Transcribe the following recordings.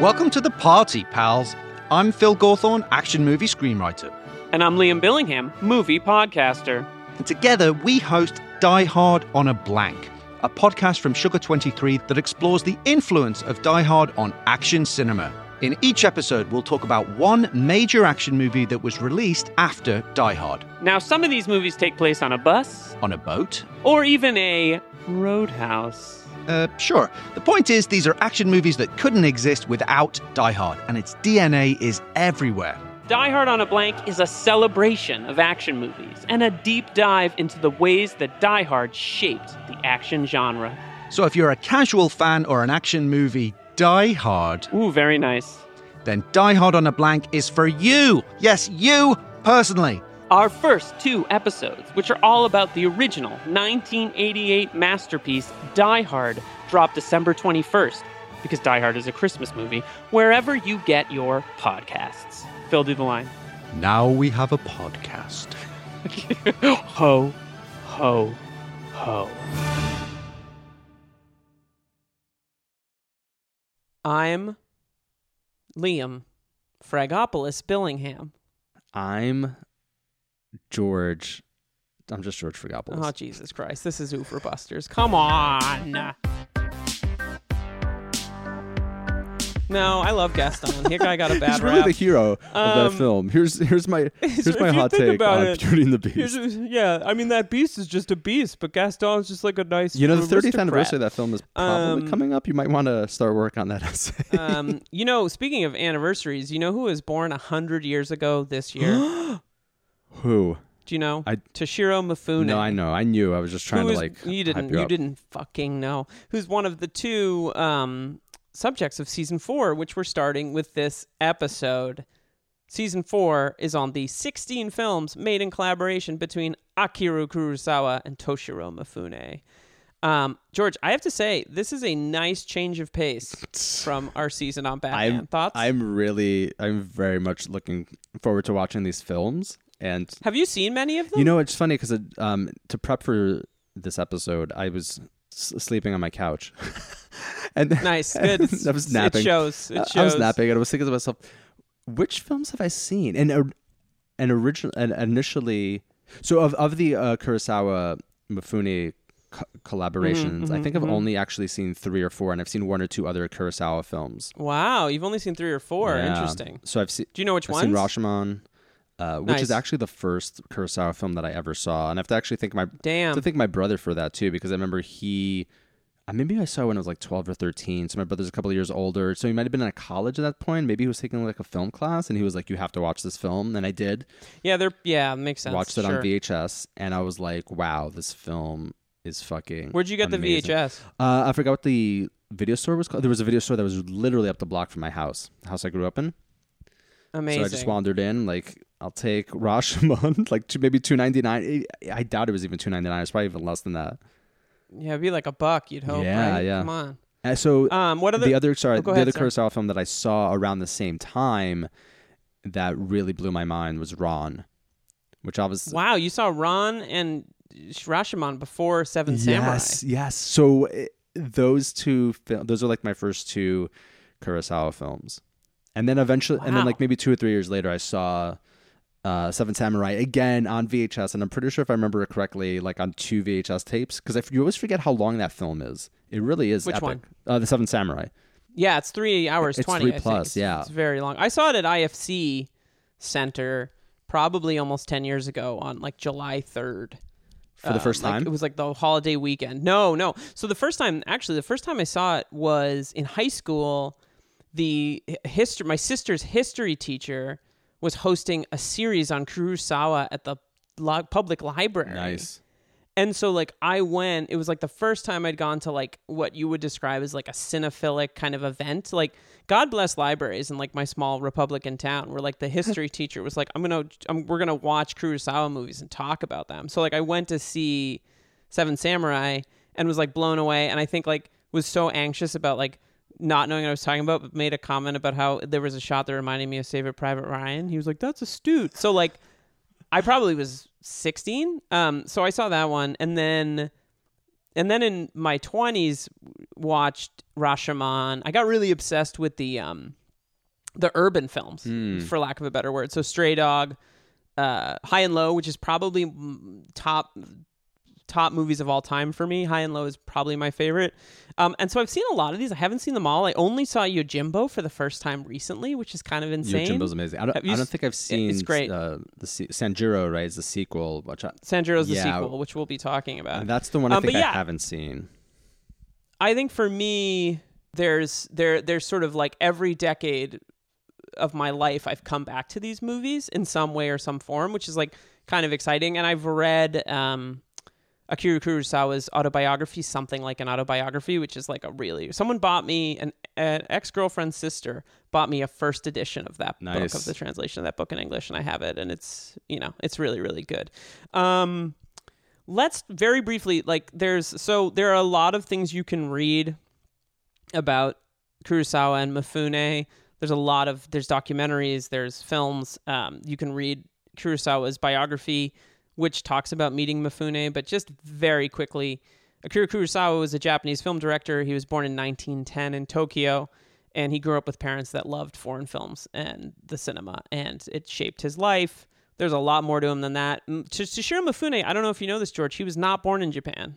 Welcome to the party, pals. I'm Phil Gawthorne, action movie screenwriter. And I'm Liam Billingham, movie podcaster. And together we host Die Hard on a Blank, a podcast from Sugar 23 that explores the influence of Die Hard on action cinema. In each episode, we'll talk about one major action movie that was released after Die Hard. Now, some of these movies take place on a bus, On a boat? or even a roadhouse. Uh, sure. The point is, these are action movies that couldn't exist without Die Hard, and its DNA is everywhere. Die Hard on a Blank is a celebration of action movies and a deep dive into the ways that Die Hard shaped the action genre. So if you're a casual fan or an action movie Die Hard, Ooh, very nice. then Die Hard on a Blank is for you. Yes, you personally. Our first two episodes, which are all about the original 1988 masterpiece Die Hard, drop December 21st, because Die Hard is a Christmas movie, wherever you get your podcasts. Phil, do the line. Now we have a podcast. ho, ho, ho. I'm Liam Fragopolis Billingham. I'm George. I'm just George Fragopoulos. Oh, Jesus Christ. This is Oeuvre Busters. Come on. No, I love Gaston. That guy got a bad He's really rap. the hero of Um, that film. Here's here's my here's my hot take on it, Beauty and the Beast. yeah, I mean that beast is just a beast, but Gaston's just like a nice. You know, the 30th aristocrat. anniversary of that film is probably Um, coming up. You might want to start work on that essay. um, you know, speaking of anniversaries, you know who was born a hundred years ago this year? Who? Do you know? I- Toshiro Mifune. No, I know. I knew. I was just trying to like. you didn't you you didn't fucking know who's one of the two um subjects of season four which we're starting with this episode season four is on the 16 films made in collaboration between akira kurosawa and toshiro mifune um, George, I have to say, this is a nice change of pace from our season on Batman. I'm Thoughts? I'm really I'm very much looking forward to watching these films and have you seen many of them? You know, it's funny because um, to prep for this episode, I was s- sleeping on my couch, and nice, good. I was napping. It shows. It I- shows. I was napping, and I was thinking to myself, which films have I seen? And uh, and original and initially, so of of the uh, Kurosawa Mifune co- collaborations, I think I've mhm. only actually seen three or four, and I've seen one or two other Kurosawa films. Wow, you've only seen three or four. Yeah. Interesting. So I've seen. Do you know which I've ones? seen Rashomon, uh, which Nice. is actually the first Kurosawa film that I ever saw, and I have to actually thank my Damn. to thank my brother for that too because I remember he uh, maybe I saw it when I was like 12 or 13 so my brother's a couple of years older so he might have been in college at that point maybe he was taking like a film class and he was like you have to watch this film and I did Yeah, they're yeah, makes sense. watched it sure. on VHS and I was like wow this film is fucking Where'd you get amazing. the VHS? uh, I forgot what the video store was called there was a video store that was literally up the block from my house the house I grew up in Amazing. so I just wandered in like I'll take Rashomon like two, maybe 299 I doubt it was even 299 it's probably even less than that yeah, it'd be like a buck. You'd hope. Yeah, right? yeah. Come on. Uh, so Um, what are the other sorry Oh, the ahead, other. Kurosawa film that I saw around the same time that really blew my mind was Ran, which obviously Wow, you saw Ran and Rashomon before Seven Samurai. yes yes so eh, those two fil- those are like my first two Kurosawa films, and then eventually and then like maybe two or three years later I saw. Uh, Seven Samurai again on VHS, and I'm pretty sure if I remember it correctly, like on two VHS tapes, because if you always forget how long that film is, it really is. Which epic. one? Uh, the Seven Samurai. Yeah, it's three hours It's twenty. three plus, It's- yeah. it's very long. I saw it at IFC Center probably almost ten years ago on like July third. For the first like, time? it was like the holiday weekend. No, no. So the first time, actually, the first time I saw it was in high school. The history, my sister's history teacher was hosting a series on Kurosawa at the li- public library. Nice. And so like I went, it was like the first time I'd gone to like what you would describe as like a cinephilic kind of event. Like God bless libraries in like my small Republican town where like the history teacher was like, I'm going to I'm, we're going to watch Kurosawa movies and talk about them. So like I went to see Seven Samurai and was like blown away and I think like was so anxious about like not knowing what I was talking about, but made a comment about how there was a shot that reminded me of Saving Private Ryan. He was like, "That's astute." So like, I probably was 16. Um, so I saw that one, and then and then in my 20s watched Rashomon. I got really obsessed with the um the urban films Hmm. for lack of a better word. So Stray Dog, uh High and Low, which is probably mm, top top movies of all time for me. High and Low is probably my favorite. Um, and so I've seen a lot of these. I haven't seen them all. I only saw Yojimbo for the first time recently, which is kind of insane. Yojimbo's amazing. I don't, I don't think I've seen it's great. Uh, the se- Sanjuro, right? Is the sequel, which I, Sanjuro's the Yeah. sequel, which we'll be talking about. that's the one I Um, think but I haven't seen. I think for me, there's there there's sort of like every decade of my life I've come back to these movies in some way or some form, which is like kind of exciting. And I've read um Akira Kurosawa's autobiography, something like an autobiography, which is like a really someone bought me an, an ex girlfriend's sister bought me a first edition of that book of the translation of that book in English, and I have it, and it's you know it's really really good. Um, let's very briefly like there's so there are a lot of things you can read about Kurosawa and Mifune. There's a lot of there's documentaries, there's films. Um, you can read Kurosawa's biography, which talks about meeting Mifune. But just very quickly, Akira Kurosawa was a Japanese film director. He was born in 1910 in Tokyo, and he grew up with parents that loved foreign films and the cinema, and it shaped his life. There's a lot more to him than that. To Toshiro Mifune, I don't know if you know this, George. He was not born in Japan.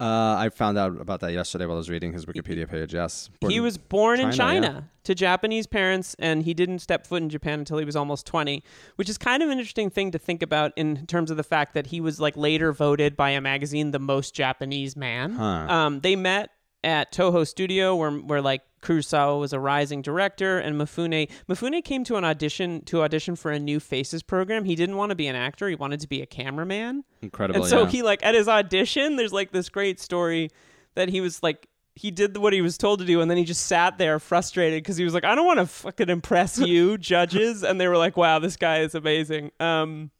Uh, I found out about that yesterday while I was reading his Wikipedia page. Yes, Born he was born in China, China to Japanese parents, and he didn't step foot in Japan until he was almost 20, which is kind of an interesting thing to think about in terms of the fact that he was like later voted by a magazine the most Japanese man. Huh. Um, they met at Toho Studio, where where like Kurosawa was a rising director, and Mifune Mifune came to an audition to audition for a New Faces program. He didn't want to be an actor; he wanted to be a cameraman. incredible. And so yeah. he like at his audition, there's like this great story that he was like he did what he was told to do, and then he just sat there frustrated because he was like, I don't want to fucking impress you, judges, and they were like, Wow, this guy is amazing. Um,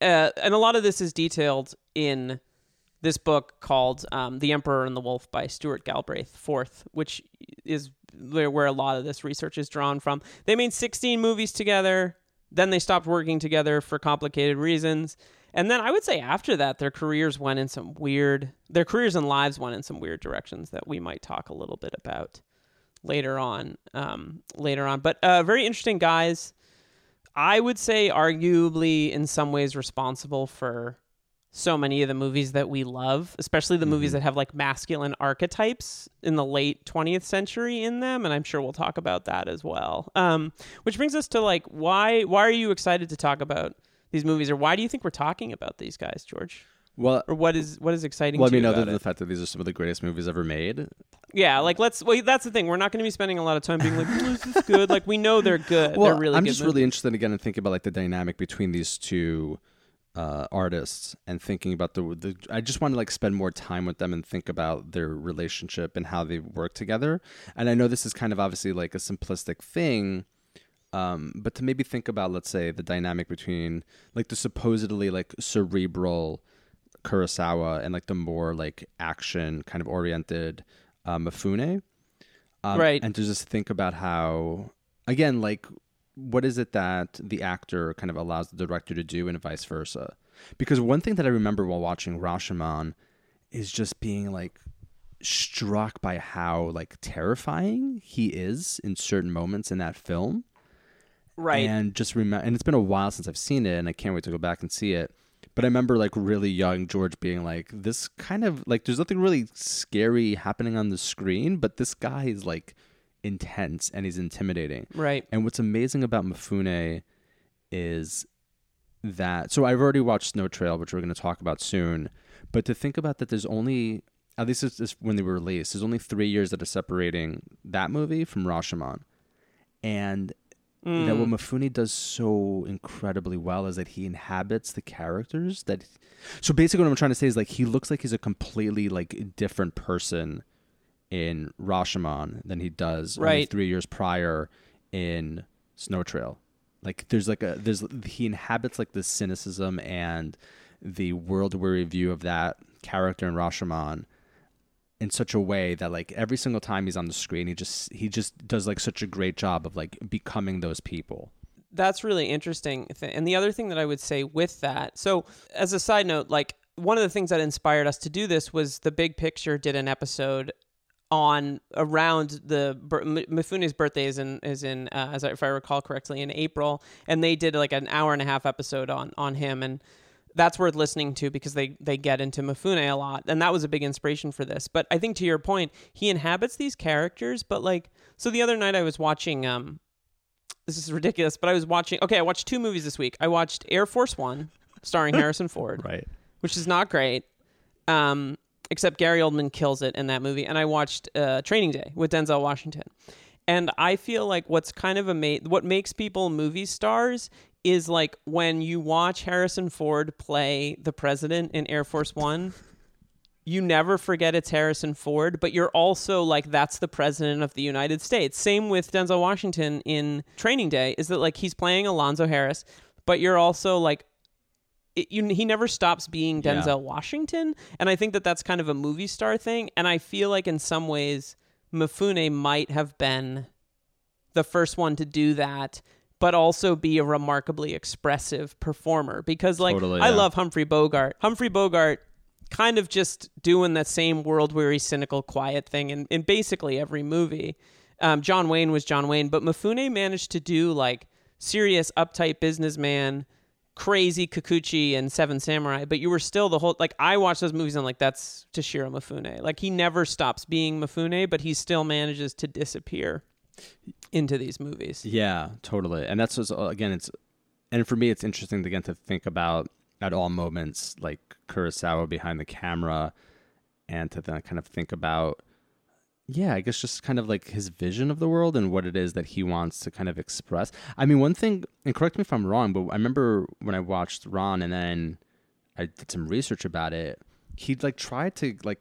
uh, and a lot of this is detailed in this book called um, "The Emperor and the Wolf" by Stuart Galbraith Fourth, which is where a lot of this research is drawn from. They made 16 movies together. Then they stopped working together for complicated reasons. And then I would say after that, their careers went in some weird, their careers and lives went in some weird directions that we might talk a little bit about later on. Um, later on, but uh, very interesting guys. I would say arguably in some ways responsible for so many of the movies that we love, especially the movies that have like masculine archetypes in the late 20th century in them, and I'm sure we'll talk about that as well. Um, which brings us to like why why are you excited to talk about these movies, or why do you think we're talking about these guys, George? well, Or what is what is exciting? well, I mean, other than the fact that these are some of the greatest movies ever made, yeah, like let's. Well, that's the thing. We're not going to be spending a lot of time being like, "Oh, "Is this good?" Like we know they're good. well, they're really I'm just movies. really interested again in thinking about like the dynamic between these two uh, artists and thinking about the, the. I just want to like spend more time with them and think about their relationship and how they work together. And I know this is kind of obviously like a simplistic thing. Um, but to maybe think about, let's say, the dynamic between like the supposedly like cerebral Kurosawa and like the more like action kind of oriented uh, Mifune. Um, Right. And to just think about how, again, like, what is it that the actor kind of allows the director to do and vice versa? Because one thing that I remember while watching Rashomon is just being like struck by how like terrifying he is in certain moments in that film right. and just remember and it's been a while since i've seen it and i can't wait to go back and see it but i remember like really young george being like this kind of like there's nothing really scary happening on the screen but this guy is like intense and he's intimidating right. and what's amazing about mifune is that so i've already watched snow trail which we're going to talk about soon but to think about that there's only at least it's, it's when they were released there's only three years that are separating that movie from rashomon and Mm. that what Mifune does so incredibly well is that he inhabits the characters that so basically what I'm trying to say is like he looks like he's a completely like different person in Rashomon than he does Right. three years prior in Snow Trail. Like there's like a there's he inhabits like the cynicism and the world weary view of that character in Rashomon in such a way that like every single time he's on the screen he just he just does like such a great job of like becoming those people that's really interesting. And the other thing that I would say with that, so as a side note, like one of the things that inspired us to do this was the Big Picture did an episode on around the Mifune's birthday is in is in uh, as I, if I recall correctly in April, and they did like an hour and a half episode on on him, and that's worth listening to because they they get into Mifune a lot, and that was a big inspiration for this. But I think to your point, he inhabits these characters, but like so the other night I was watching um this is ridiculous, but I was watching okay, I watched two movies this week. I watched Air Force One, starring Harrison Ford, right, which is not great. Um, except Gary Oldman kills it in that movie. And I watched uh, Training Day with Denzel Washington. And I feel like what's kind of amazing, what makes people movie stars is like when you watch Harrison Ford play the president in Air Force One, you never forget it's Harrison Ford, but you're also like, that's the president of the United States. Same with Denzel Washington in Training Day, is that like he's playing Alonzo Harris, but you're also like, it, you, he never stops being Denzel yeah. Washington, and I think that that's kind of a movie star thing. And I feel like in some ways, Mifune might have been the first one to do that, but also be a remarkably expressive performer. Because like totally, yeah. I love Humphrey Bogart. Humphrey Bogart kind of just doing that same world weary, cynical, quiet thing in, in basically every movie. Um, John Wayne was John Wayne, but Mifune managed to do like serious, uptight businessman crazy Kikuchiyo and Seven Samurai, but you were still the whole like I watch those movies and I'm like that's Toshiro Mifune. Like he never stops being Mifune, but he still manages to disappear into these movies. Yeah, totally. And that's just, uh, again it's and for me it's interesting again to think about at all moments like Kurosawa behind the camera and to then kind of think about yeah, I guess just kind of like his vision of the world and what it is that he wants to kind of express. I mean, one thing, and correct me if I'm wrong, but I remember when I watched Ran and then I did some research about it, he'd like tried to like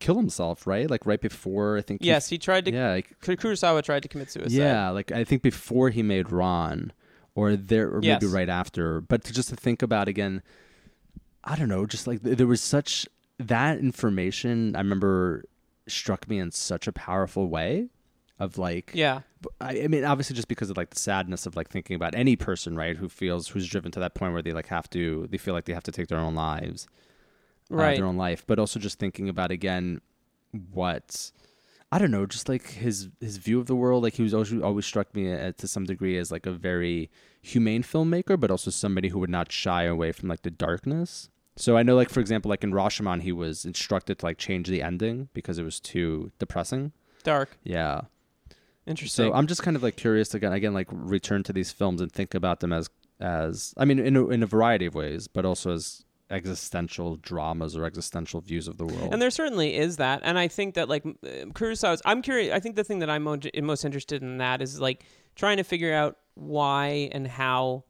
kill himself, right? Like right before I think. Yes, he, he tried to. Yeah, like, Kurosawa tried to commit suicide. Yeah, like I think before he made Ran, or there, or yes. maybe right after. But to just to think about again, I don't know, just like there was such that information. I remember struck me in such a powerful way of like yeah. I, I, mean obviously just because of like the sadness of like thinking about any person right who feels who's driven to that point where they like have to they feel like they have to take their own lives right. uh, their own life. But also just thinking about again what I don't know just like his his view of the world. Like he was always always struck me at, to some degree as like a very humane filmmaker but also somebody who would not shy away from like the darkness so I know, like for example, like in Rashomon, he was instructed to like change the ending because it was too depressing. Dark. Yeah. Interesting. So I'm just kind of like curious to again, again, like return to these films and think about them as as I mean, in a, in a variety of ways, but also as existential dramas or existential views of the world. And there certainly is that, and I think that like uh, Kurosawa's. I'm curious. I think the thing that I'm most interested in that is like trying to figure out why and how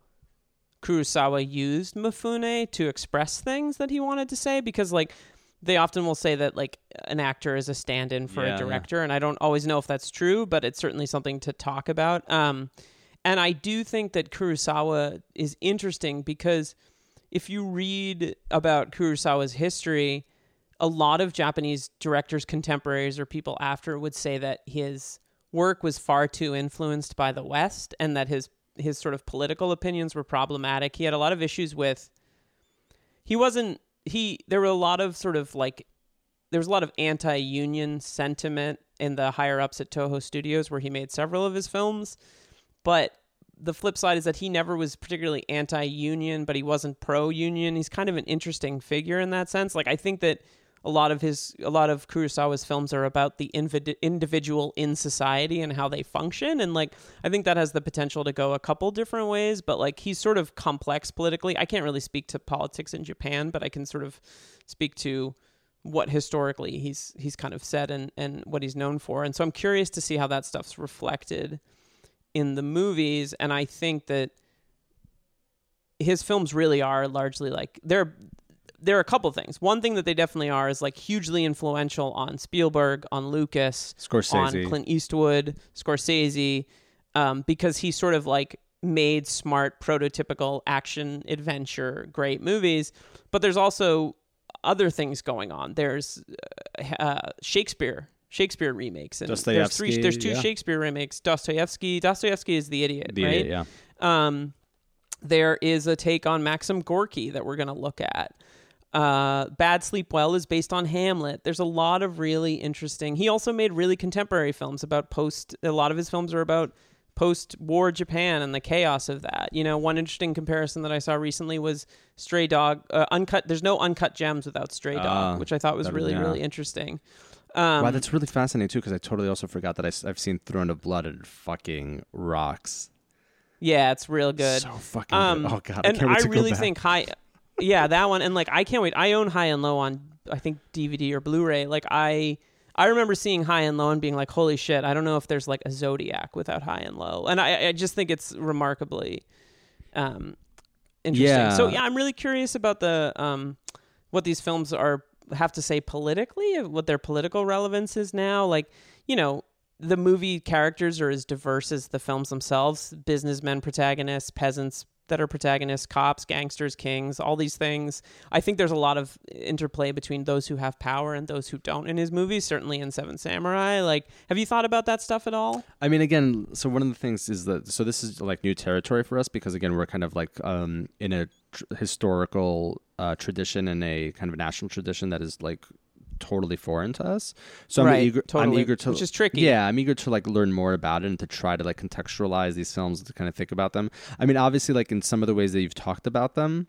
Kurosawa used Mifune to express things that he wanted to say because like they often will say that like an actor is a stand-in for yeah, a director yeah. and I don't always know if that's true but it's certainly something to talk about um and I do think that Kurosawa is interesting because if you read about Kurosawa's history a lot of Japanese directors contemporaries or people after would say that his work was far too influenced by the west and that his his sort of political opinions were problematic. He had a lot of issues with he wasn't he there were a lot of sort of like there was a lot of anti-union sentiment in the higher ups at Toho Studios where he made several of his films, but the flip side is that he never was particularly anti-union, but he wasn't pro-union. He's kind of an interesting figure in that sense. Like I think that a lot of his a lot of Kurosawa's films are about the invid- individual in society and how they function. And like I think that has the potential to go a couple different ways but like he's sort of complex politically. I can't really speak to politics in Japan but I can sort of speak to what historically he's he's kind of said and and what he's known for. And so I'm curious to see how that stuff's reflected in the movies. And I think that his films really are largely like they're there are a couple things. One thing that they definitely are is like hugely influential on Spielberg, on Lucas, Scorsese, on Clint Eastwood, Scorsese, um, because he sort of like made smart, prototypical action adventure great movies. But there's also other things going on. There's uh, uh Shakespeare. Shakespeare remakes and there's three there's two yeah. Shakespeare remakes. Dostoevsky Dostoevsky is the idiot, the right? Idiot, yeah. Um, there is a take on Maxim Gorky that we're going to look at. Uh, Bad Sleep Well is based on Hamlet. There's a lot of really interesting. He also made really contemporary films about post. A lot of his films are about post-war Japan and the chaos of that. You know, one interesting comparison that I saw recently was Stray Dog. Uh, uncut. There's no uncut gems without Stray Dog, Ah, which I thought was really yeah. really interesting. Um, wow, that's really fascinating too, because I totally also forgot that I, have seen Throne of Blood and fucking rocks. yeah, it's real good. So fucking Um, good. Oh god, and I can't wait to go really think high. Yeah, that one, and like I can't wait. I own High and Low on I think DVD or Blu-ray. Like I, I remember seeing High and Low and being like, "Holy shit!" I don't know if there's like a Zodiac without High and Low, and I, I just think it's remarkably, um, interesting. So Yeah. yeah, I'm really curious about the um, what these films are have to say politically, what their political relevance is now. Like, you know, the movie characters are as diverse as the films themselves businessmen protagonists peasants that are protagonists cops gangsters kings all these things. I think there's a lot of interplay between those who have power and those who don't in his movies certainly in seven samurai. Like have you thought about that stuff at all? I mean, again, so one of the things is that so this is like new territory for us because again, we're kind of like um, in a tr- historical uh, tradition and a kind of national tradition that is like totally foreign to us. So I'm eager. totally, I'm eager to, which is tricky. Yeah, I'm eager to like learn more about it and to try to like contextualize these films to kind of think about them. I mean, obviously, like in some of the ways that you've talked about them,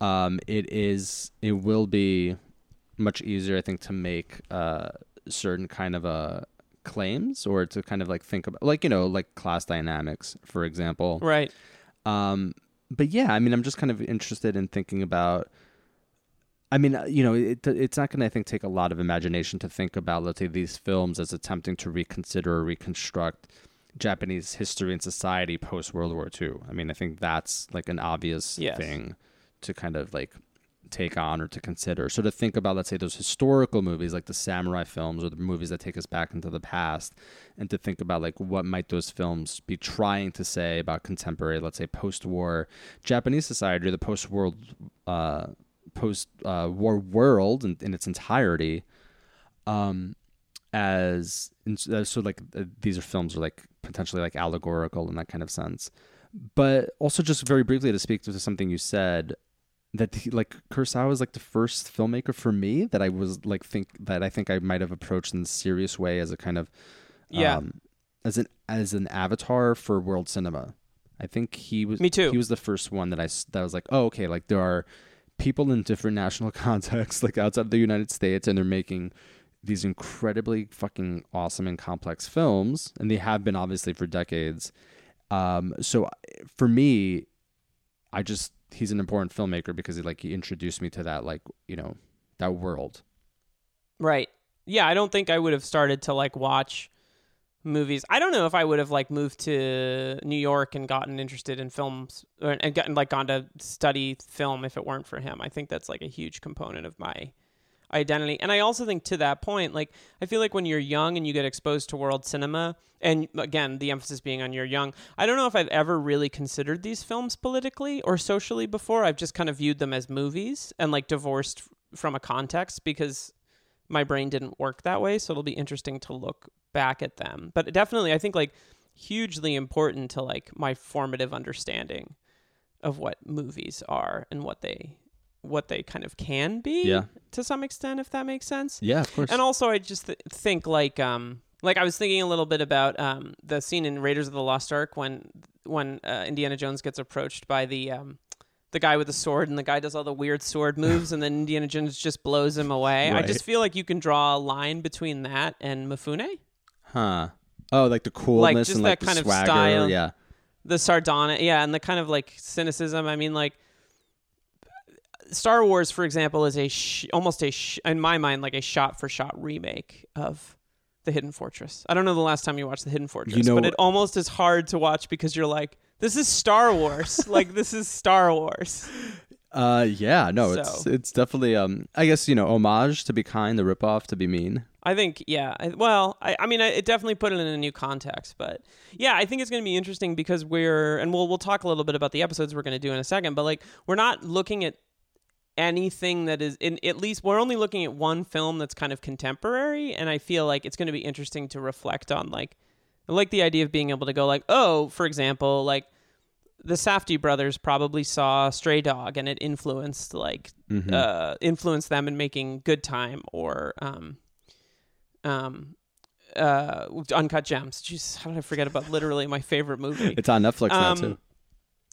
um, it is it will be much easier, I think, to make uh, certain kind of uh, claims or to kind of like think about, like you know, like class dynamics, for example. right Um, but yeah, I mean, I'm just kind of interested in thinking about. I mean, uh, you know, it, it's not going to, I think, take a lot of imagination to think about, let's say, these films as attempting to reconsider or reconstruct Japanese history and society post World War II. I mean, I think that's like an obvious Yes. thing to kind of like take on or to consider. So to think about, let's say, those historical movies like the samurai films or the movies that take us back into the past, and to think about like what might those films be trying to say about contemporary, let's say, post-war Japanese society or the post-world, uh, post-war world in, in its entirety. Um, as uh, so like uh, these are films are like potentially like allegorical in that kind of sense but also just very briefly to speak to something you said that he, like Kurosawa is like the first filmmaker for me that I was like think that I think I might have approached in a serious way as a kind of Yeah. um, as an as an avatar for world cinema. I think he was Me too. He was the first one that I that was like, oh okay, like there are people in different national contexts, like outside of the United States, and they're making these incredibly fucking awesome and complex films, and they have been obviously for decades. Um, so for me, I just he's an important filmmaker because he like he introduced me to that like you know that world. Right. Yeah, I don't think I would have started to like watch movies. I don't know if I would have like moved to New York and gotten interested in films or, and gotten like gone to study film if it weren't for him. I think that's like a huge component of my identity. And I also think to that point, like I feel like when you're young and you get exposed to world cinema, and again, the emphasis being on you're young, I don't know if I've ever really considered these films politically or socially before. I've just kind of viewed them as movies and like divorced from a context because my brain didn't work that way. So it'll be interesting to look back at them. But definitely, I think like hugely important to like my formative understanding of what movies are and what they what they kind of can be Yeah. to some extent if that makes sense Yeah, of course. and also i just th- think like um like i was thinking a little bit about um the scene in raiders of the lost ark when when uh, indiana jones gets approached by the um the guy with the sword and the guy does all the weird sword moves and then indiana jones just blows him away i just feel like you can draw a line between that and mifune huh? Oh, like the coolness just and like that the kind of swagger. style. Yeah. the sardonic yeah and the kind of like cynicism i mean like star wars for example is a sh- almost a sh- in my mind like a shot for shot remake of the hidden fortress i don't know the last time you watched the hidden fortress know- but it almost is hard to watch because you're like this is star wars like this is star wars Uh, yeah. No, it's So- it's definitely um. I guess you know, homage to be kind, the ripoff to be mean. I think, yeah. I, well, I, I mean, I, it definitely put it in a new context, but yeah, I think it's going to be interesting because we're, and we'll we'll talk a little bit about the episodes we're going to do in a second, but like we're not looking at anything that is in at least we're only looking at one film that's kind of contemporary, and I feel like it's going to be interesting to reflect on like, I like the idea of being able to go like, oh, for example, like the Safdie brothers probably saw Stray Dog and it influenced like Mhm. uh, influenced them in making Good Time or um, um, uh, Uncut Gems. Jeez, how did I forget about literally my favorite movie? it's on Netflix now Um, too.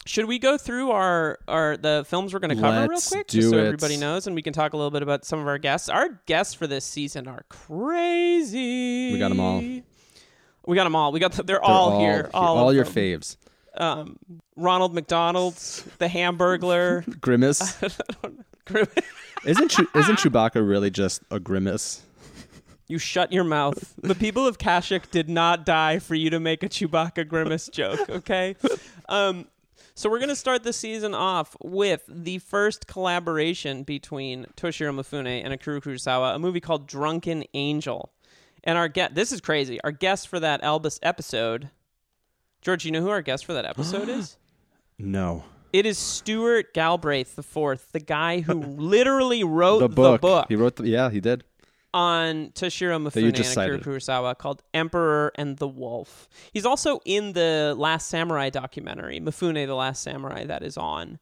Should we go through our, our the films we're going to cover real Let's quick, do just so it. everybody knows, and we can talk a little bit about some of our guests. Our guests for this season are crazy. We got 'em all. We got them all. We got the, they're, They're all, here. All, all your them. faves. Um, Ronald McDonald, the Hamburglar. Grimace. Grim- isn't Chew- isn't Chewbacca really just a grimace? you shut your mouth. The people of Kashyyyk did not die for you to make a Chewbacca grimace joke. Okay. Um, so we're gonna start the season off with the first collaboration between Toshiro Mifune and Akira Kurosawa, a movie called Drunken Angel. And our guest, this is crazy. Our guest for that Elvis episode, George, you know who our guest for that episode is? No. It is Stuart Galbraith the fourth, the guy who literally wrote The book. the book He wrote the yeah, he did. on Toshiro you Mifune and just Akira cited. Kurosawa called Emperor and the Wolf. He's also in the Last Samurai documentary, Mifune the Last Samurai, that is on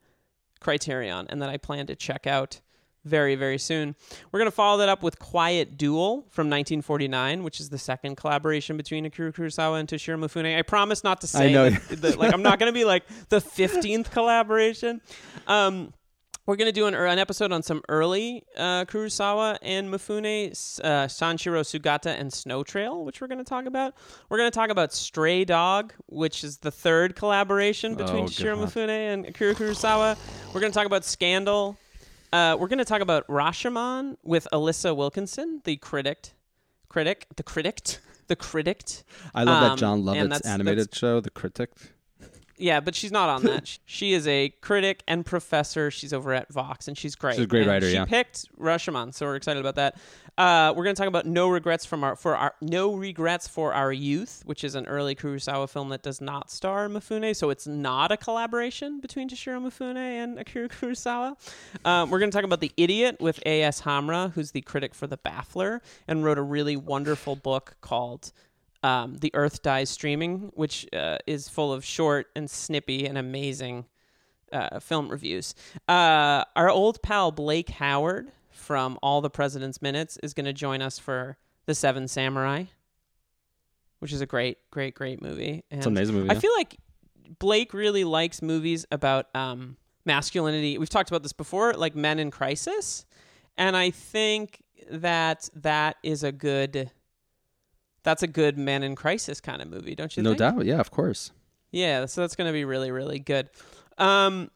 Criterion and that I plan to check out very, very soon. We're going to follow that up with Quiet Duel from 1949, which is the second collaboration between Akira Kurosawa and Toshiro Mifune. I promise not to say, know. that- that- like, I'm not going to be like the 15th collaboration. Um, we're going to do an, an episode on some early uh, Kurosawa and Mifune, uh, Sanshiro Sugata and Snow Trail, which we're going to talk about. We're going to talk about Stray Dog, which is the third collaboration between Oh, Toshiro Mifune and Akira Kurosawa. We're going to talk about Scandal. Uh, we're going to talk about Rashomon with Alissa Wilkinson, the critic, critic, the critic, the critic. I love Um, that Jon Lovitz's that's- animated show, The Critic. Yeah, but she's not on that. she is a critic and professor. She's over at Vox, and she's great. She's a great And writer, She yeah. picked Rashomon, so we're excited about that. Uh, we're going to talk about No Regrets from our for our No Regrets for Our Youth, which is an early Kurosawa film that does not star Mifune, so it's not a collaboration between Toshiro Mifune and Akira Kurosawa. Um, we're going to talk about The Idiot with A.S. Hamrah, who's the critic for The Baffler, and wrote a really wonderful book called um, The Earth Dies Streaming, which uh, is full of short and snippy and amazing uh, film reviews. Uh, our old pal Blake Howard from All the President's Minutes is going to join us for The Seven Samurai, which is a great, great, great movie. And It's an amazing movie. I yeah. feel like Blake really likes movies about um, masculinity. We've talked about this before, like Men in Crisis, and I think that that is a good. That's a good Men in Crisis kind of movie, don't you no think? doubt. Yeah, of course. Yeah, so that's going to be really, really good. Um,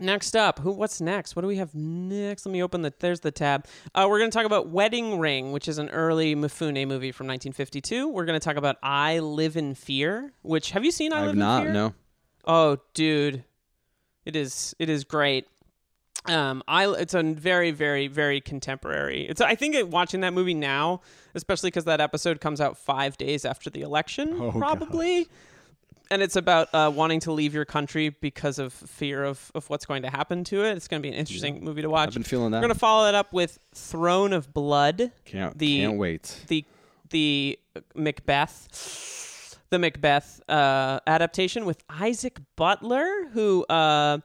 next up, who? What's next? What do we have next? Let me open the. There's the tab. Uh, we're going to talk about Wedding Ring, which is an early Mifune movie from 1952. We're going to talk about I Live in Fear, which have you seen? I, I Live have in not. Fear? No. Oh, dude, it is. It is great. Um, I it's a very, very, very contemporary. It's I think it, watching that movie now, especially because that episode comes out five days after the election, Oh, probably. And it's about uh, wanting to leave your country because of fear of, of what's going to happen to it. It's going to be an interesting movie to watch. I've been feeling that. We're going to follow that up with Throne of Blood can't the- can't wait. the the Macbeth the Macbeth uh, adaptation with Isaac Butler, who uh,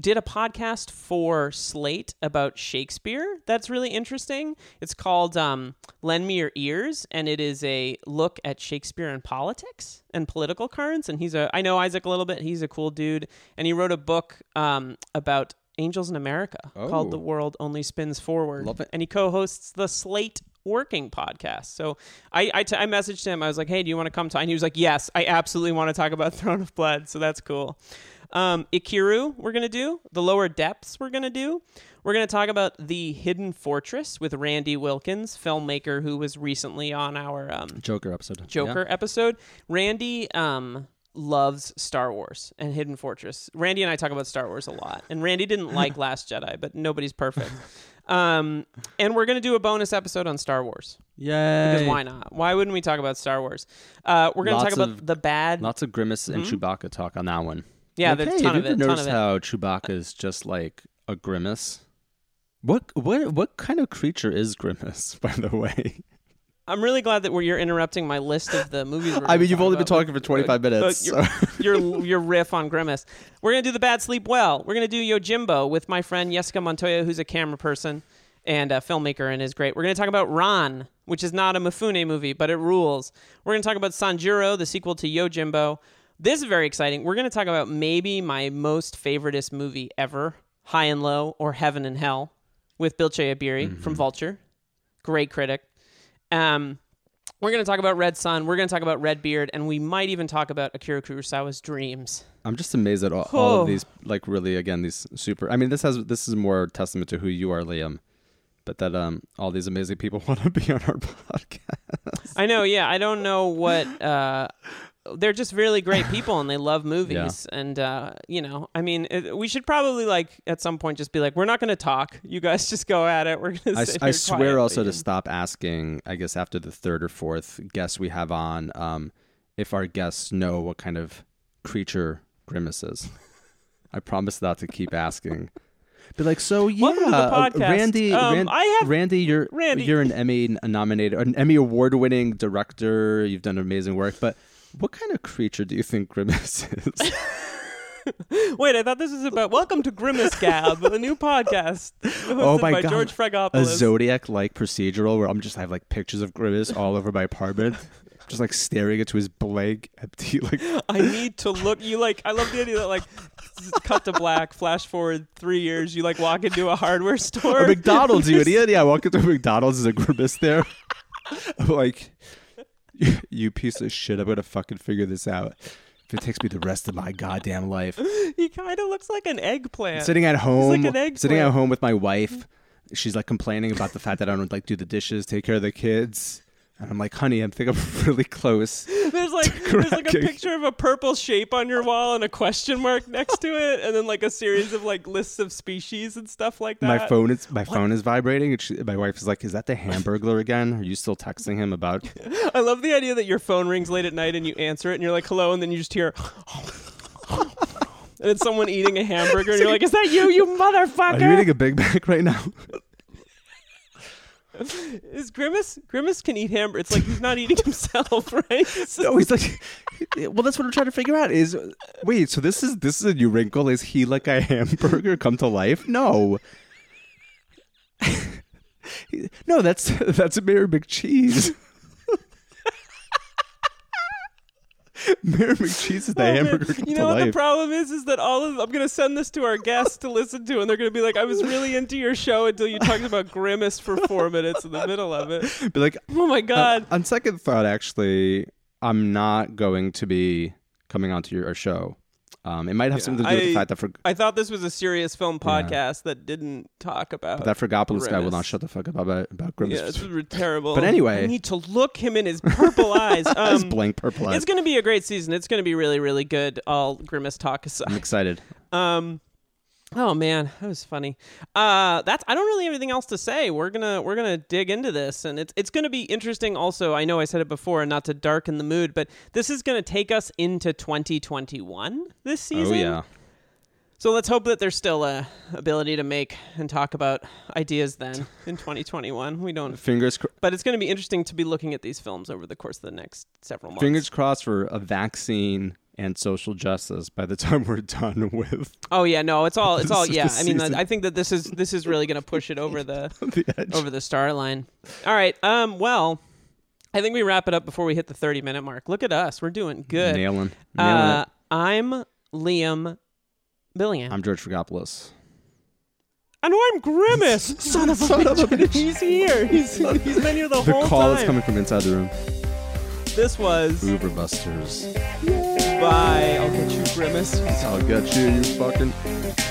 did a podcast for Slate about Shakespeare. That's really interesting. It's called um, "Lend Me Your Ears," and it is a look at Shakespeare and politics and political currents. And he's a I know Isaac a little bit. He's a cool dude, and he wrote a book um, about angels in America called Oh. "The World Only Spins Forward." Love it. and he co-hosts the Slate Working podcast. So I I, t- I messaged him. I was like, "Hey, do you want to come To-? And he was like, "Yes, I absolutely want to talk about Throne of Blood." So that's cool. Um, Ikiru, we're gonna do the lower depths. We're gonna do. We're gonna talk about the Hidden Fortress with Randy Wilkins, filmmaker who was recently on our um, Joker episode. Joker episode. Randy um loves Star Wars and Hidden Fortress. Randy and I talk about Star Wars a lot. And Randy didn't like Last Jedi, but nobody's perfect. Um and we're going to do a bonus episode on Star Wars Yeah. because why not? Why wouldn't we talk about Star Wars? Uh we're going to talk about of- the bad Lots of Grimace and Chewbacca talk on that one. Yeah, Like, there's hey, a ton have of you it. ever Ton noticed of it. how Chewbacca is just like a grimace? What what what kind of creature is Grimace, by the way? I'm really glad that we're, you're interrupting my list of the movies. We're I mean, you've only been talking for 25 but- minutes. but so- your, your your riff on Grimace. We're gonna do the Bad Sleep Well. We're gonna do Yojimbo with my friend Jessica Montoya, who's a camera person and a filmmaker and is great. We're gonna talk about Ran, which is not a Mifune movie, but it rules. We're gonna talk about Sanjuro, the sequel to Yojimbo. This is very exciting. We're gonna talk about maybe my most favoriteest movie ever, High and Low or Heaven and Hell, with Bilge Ebiri from Vulture. Great critic. Um, we're going to talk about Red Sun. We're going to talk about Red Beard, and we might even talk about Akira Kurosawa's Dreams. I'm just amazed at all, all Oh. of these, like really, again, these super. I mean, this has this is more testament to who you are, Liam, but that um all these amazing people want to be on our podcast. I know, yeah. I don't know what. Uh, they're just really great people, and they love movies. And uh, you know, I mean, it, we should probably like at some point just be like, we're not going to talk. You guys just go at it. We're going to. I, sit I swear also quietly to stop asking. I guess after the third or fourth guest we have on, um, if our guests know what kind of creature Grimace is. I promise not to keep asking. Be like, so yeah, to the uh. Randy. Um, Ran- I have- Randy. You're Randy. You're an Emmy nominated, an Emmy award-winning director. You've done amazing work, but what kind of creature do you think Grimace is? Wait, I thought this was about Welcome to Grimace Gab, a new podcast Oh my by God. George a Zodiac-like procedural where I'm just I have like pictures of Grimace all over my apartment, just like staring into his blank, empty like. I need to look. You like? I love the idea that like, cut to black, flash forward three years. You like walk into a hardware store. Or McDonald's, you idiot! Yeah, I walk into a McDonald's, there's a Grimace there. I'm like, you, piece of shit! I'm gonna fucking figure this out. If it takes me the rest of my goddamn life. he kind of looks like an eggplant. sitting at home, like an sitting at home with my wife. She's like complaining about the fact that I don't like do the dishes, take care of the kids. And I'm like, honey, I think I'm really close. There's like there's like a picture of a purple shape on your wall and a question mark next to it, and then like a series of like lists of species and stuff like that. my phone is my phone is vibrating. She, my wife is like, "Is that the Hamburglar again? Are you still texting him about?" I love the idea that your phone rings late at night and you answer it and you're like, hello, and then you just hear. And it's someone eating a hamburger, and you're like, "Is that you, you motherfucker?" Are motherfucker?" you eating a Big Mac right now? Is Grimace? Grimace can eat hamburger. It's like he's not eating himself, right? Just- no, he's like, well, that's what I'm trying to figure out. Is wait, so this is this is a new wrinkle? Is he like a hamburger come to life? No. no, that's that's a Mayor McCheese. Mayor McCheese is the Oh, hamburger You to know what the problem is? Is that all of I'm gonna send this to our guests to listen to, and they're gonna be like, "I was really into your show until you talked about Grimace for four minutes in the middle of it." Be like, Oh my god! Uh, on second thought, actually, I'm not going to be coming onto your show. Um, it might have something to do with the fact that for I thought this was a serious film podcast that didn't talk about that Fergopolis guy will not shut the fuck up about about Grimace. Yeah, it's r- terrible. But anyway. I need to look him in his purple eyes. His Um, blank purple eyes. it's going to be a great season. It's going to be really, really good. All grimace talk I'm excited. Um, oh man, that was funny. Uh, that's I don't really have anything else to say. We're gonna we're gonna dig into this, and it's it's gonna be interesting. Also, I know I said it before, and not to darken the mood, but this is gonna take us into 2021 this season. Oh yeah. So let's hope that there's still a ability to make and talk about ideas then in 2021. We don't Fingers cr- but it's going to be interesting to be looking at these films over the course of the next several months. fingers crossed for a vaccine and social justice by the time we're done with oh yeah, no, it's all it's all yeah. I mean. I think that this is this is really going to push it over the the edge. over the star line. All right. Um. Well, I think we wrap it up before we hit the 30 minute mark. Look at us, we're doing good. Nailing, nailing Uh, it. I'm Liam Billion. I'm George Fragopoulos. and I'm Grimace. Son of a bitch. He's here. He's he's been here the, The whole call is coming from inside the room. This was Oeuvre Busters. Bye. I'll get you, Grimace. I'll get you, you fucking.